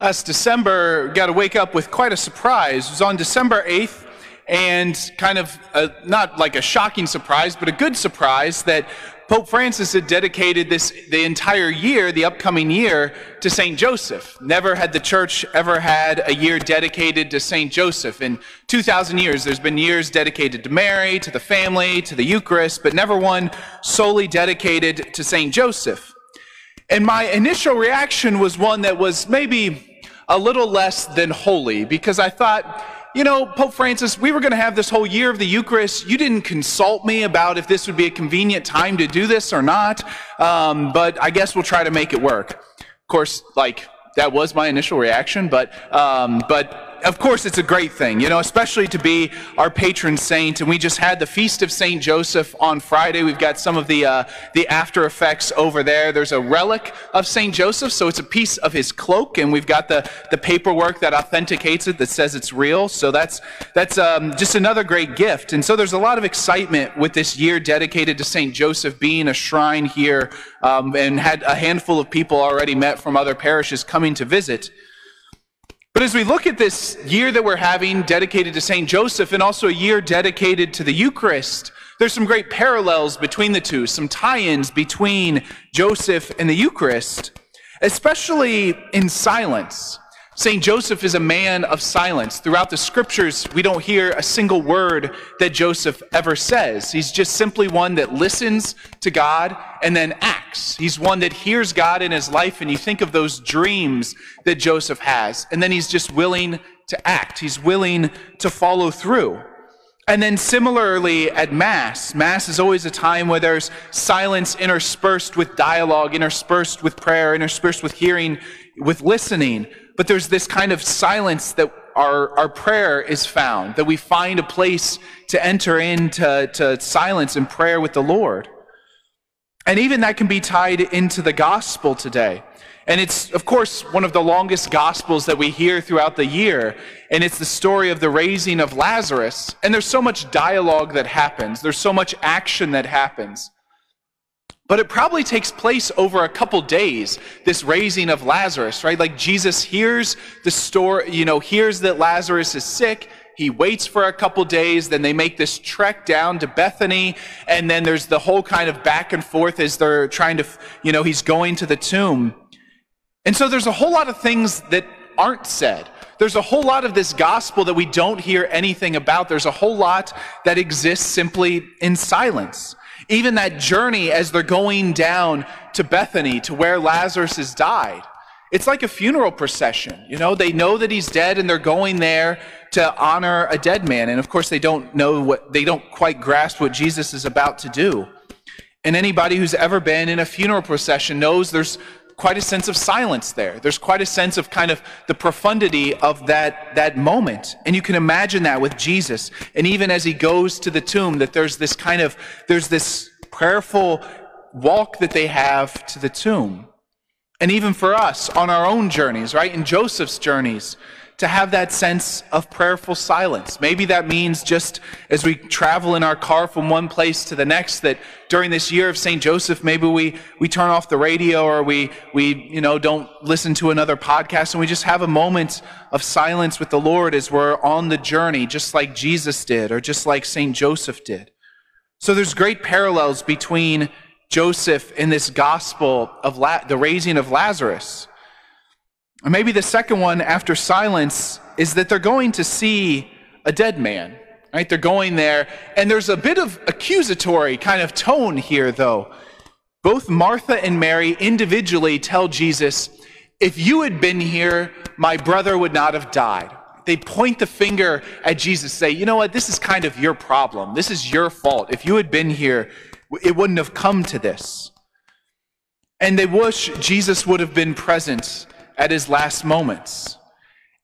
Last December, got to wake up with quite a surprise. It was on December 8th, and kind of a, not like a shocking surprise, but a good surprise that Pope Francis had dedicated this the entire year, the upcoming year, to Saint Joseph. Never had the church ever had a year dedicated to Saint Joseph. In 2,000 years, there's been years dedicated to Mary, to the family, to the Eucharist, but never one solely dedicated to Saint Joseph. And my initial reaction was one that was maybe a little less than holy because I thought, you know, Pope Francis, we were going to have this whole year of the Eucharist. You didn't consult me about if this would be a convenient time to do this or not, um, but I guess we'll try to make it work. Of course, like that was my initial reaction, but um, but of course, it's a great thing, you know, especially to be our patron saint. And we just had the Feast of Saint Joseph on Friday. We've got some of the, uh, the after effects over there. There's a relic of Saint Joseph, so it's a piece of his cloak, and we've got the, the paperwork that authenticates it that says it's real. So that's, that's um, just another great gift. And so there's a lot of excitement with this year dedicated to Saint Joseph being a shrine here, um, and had a handful of people already met from other parishes coming to visit. But as we look at this year that we're having dedicated to St. Joseph and also a year dedicated to the Eucharist, there's some great parallels between the two, some tie ins between Joseph and the Eucharist, especially in silence. St. Joseph is a man of silence. Throughout the scriptures, we don't hear a single word that Joseph ever says. He's just simply one that listens to God and then acts. He's one that hears God in his life, and you think of those dreams that Joseph has, and then he's just willing to act. He's willing to follow through. And then similarly at Mass, Mass is always a time where there's silence interspersed with dialogue, interspersed with prayer, interspersed with hearing, with listening but there's this kind of silence that our, our prayer is found, that we find a place to enter into to silence and prayer with the Lord. And even that can be tied into the gospel today. And it's, of course, one of the longest gospels that we hear throughout the year. And it's the story of the raising of Lazarus. And there's so much dialogue that happens, there's so much action that happens. But it probably takes place over a couple days, this raising of Lazarus, right? Like Jesus hears the story, you know, hears that Lazarus is sick. He waits for a couple days, then they make this trek down to Bethany, and then there's the whole kind of back and forth as they're trying to, you know, he's going to the tomb. And so there's a whole lot of things that aren't said. There's a whole lot of this gospel that we don't hear anything about. There's a whole lot that exists simply in silence. Even that journey as they're going down to Bethany, to where Lazarus has died. It's like a funeral procession. You know, they know that he's dead and they're going there to honor a dead man. And of course, they don't know what, they don't quite grasp what Jesus is about to do. And anybody who's ever been in a funeral procession knows there's quite a sense of silence there. There's quite a sense of kind of the profundity of that, that moment. And you can imagine that with Jesus. And even as he goes to the tomb, that there's this kind of, there's this prayerful walk that they have to the tomb. And even for us on our own journeys, right? In Joseph's journeys, to have that sense of prayerful silence. Maybe that means just as we travel in our car from one place to the next, that during this year of St. Joseph, maybe we, we turn off the radio or we, we, you know, don't listen to another podcast and we just have a moment of silence with the Lord as we're on the journey, just like Jesus did or just like St. Joseph did. So there's great parallels between Joseph and this gospel of La- the raising of Lazarus. Or maybe the second one after silence is that they're going to see a dead man. Right? They're going there, and there's a bit of accusatory kind of tone here, though. Both Martha and Mary individually tell Jesus, If you had been here, my brother would not have died. They point the finger at Jesus, say, You know what? This is kind of your problem. This is your fault. If you had been here, it wouldn't have come to this. And they wish Jesus would have been present at his last moments.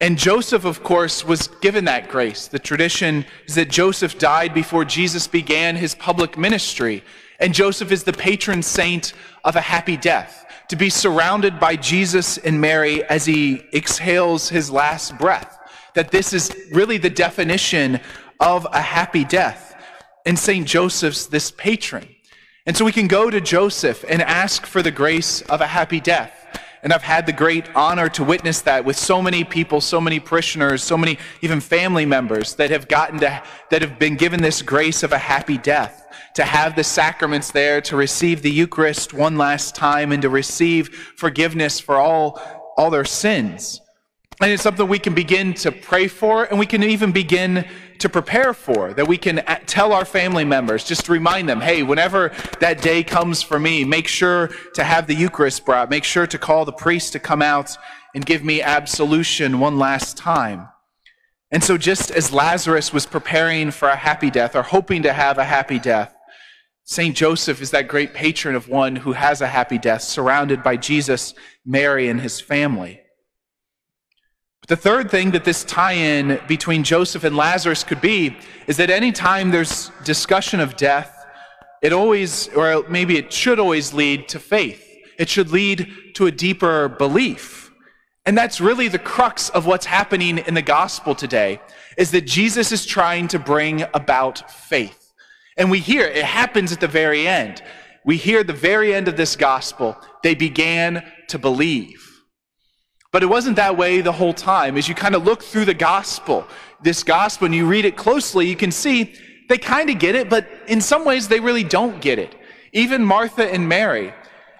And Joseph, of course, was given that grace. The tradition is that Joseph died before Jesus began his public ministry. And Joseph is the patron saint of a happy death, to be surrounded by Jesus and Mary as he exhales his last breath. That this is really the definition of a happy death. And St. Joseph's this patron. And so we can go to Joseph and ask for the grace of a happy death. And I've had the great honor to witness that with so many people, so many parishioners, so many even family members that have gotten to, that have been given this grace of a happy death, to have the sacraments there, to receive the Eucharist one last time, and to receive forgiveness for all, all their sins. And it's something we can begin to pray for, and we can even begin to prepare for, that we can uh, tell our family members, just remind them, hey, whenever that day comes for me, make sure to have the Eucharist brought, make sure to call the priest to come out and give me absolution one last time. And so, just as Lazarus was preparing for a happy death or hoping to have a happy death, St. Joseph is that great patron of one who has a happy death, surrounded by Jesus, Mary, and his family. But the third thing that this tie in between Joseph and Lazarus could be is that anytime there's discussion of death, it always, or maybe it should always lead to faith. It should lead to a deeper belief. And that's really the crux of what's happening in the gospel today, is that Jesus is trying to bring about faith. And we hear it happens at the very end. We hear the very end of this gospel, they began to believe. But it wasn't that way the whole time. As you kind of look through the gospel, this gospel, and you read it closely, you can see they kind of get it, but in some ways they really don't get it. Even Martha and Mary.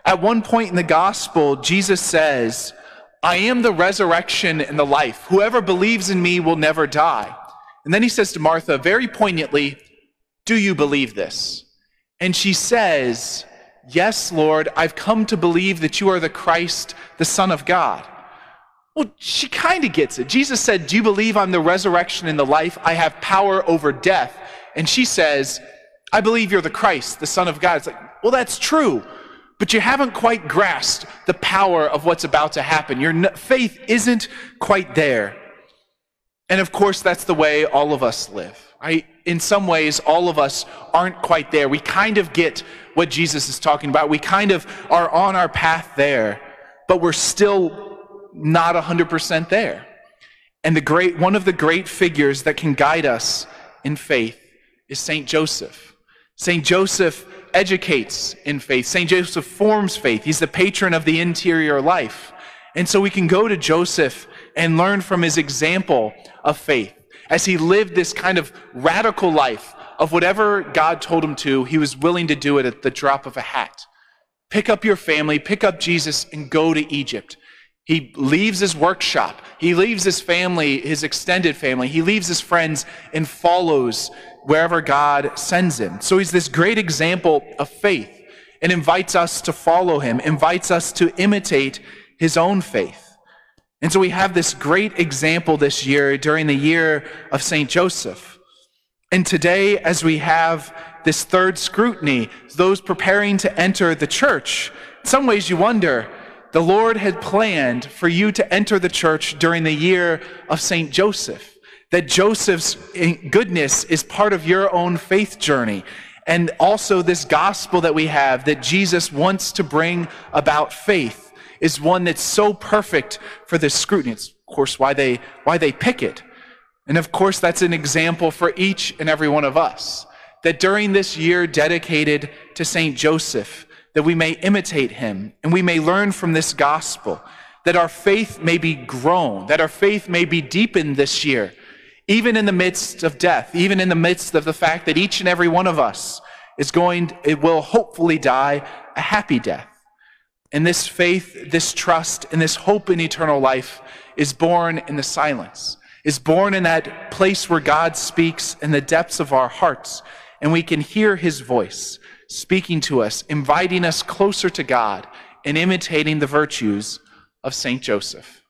At one point in the gospel, Jesus says, I am the resurrection and the life. Whoever believes in me will never die. And then he says to Martha very poignantly, Do you believe this? And she says, Yes, Lord, I've come to believe that you are the Christ, the Son of God. Well, she kind of gets it. Jesus said, Do you believe I'm the resurrection and the life? I have power over death. And she says, I believe you're the Christ, the Son of God. It's like, well, that's true, but you haven't quite grasped the power of what's about to happen. Your faith isn't quite there. And of course, that's the way all of us live. Right? In some ways, all of us aren't quite there. We kind of get what Jesus is talking about. We kind of are on our path there, but we're still not 100% there. And the great, one of the great figures that can guide us in faith is St. Joseph. St. Joseph educates in faith. St. Joseph forms faith. He's the patron of the interior life. And so we can go to Joseph and learn from his example of faith. As he lived this kind of radical life of whatever God told him to, he was willing to do it at the drop of a hat. Pick up your family, pick up Jesus, and go to Egypt. He leaves his workshop. He leaves his family, his extended family. He leaves his friends and follows wherever God sends him. So he's this great example of faith and invites us to follow him, invites us to imitate his own faith. And so we have this great example this year during the year of St. Joseph. And today, as we have this third scrutiny, those preparing to enter the church, in some ways you wonder, the Lord had planned for you to enter the church during the year of St. Joseph. That Joseph's eh, goodness is part of your own faith journey. And also, this gospel that we have that Jesus wants to bring about faith is one that's so perfect for this scrutiny. It's, of course, why they, why they pick it. And of course, that's an example for each and every one of us. That during this year dedicated to St. Joseph, that we may imitate him and we may learn from this gospel, that our faith may be grown, that our faith may be deepened this year, even in the midst of death, even in the midst of the fact that each and every one of us is going, it will hopefully die a happy death. And this faith, this trust, and this hope in eternal life is born in the silence, is born in that place where God speaks in the depths of our hearts, and we can hear his voice speaking to us, inviting us closer to God, and imitating the virtues of St. Joseph.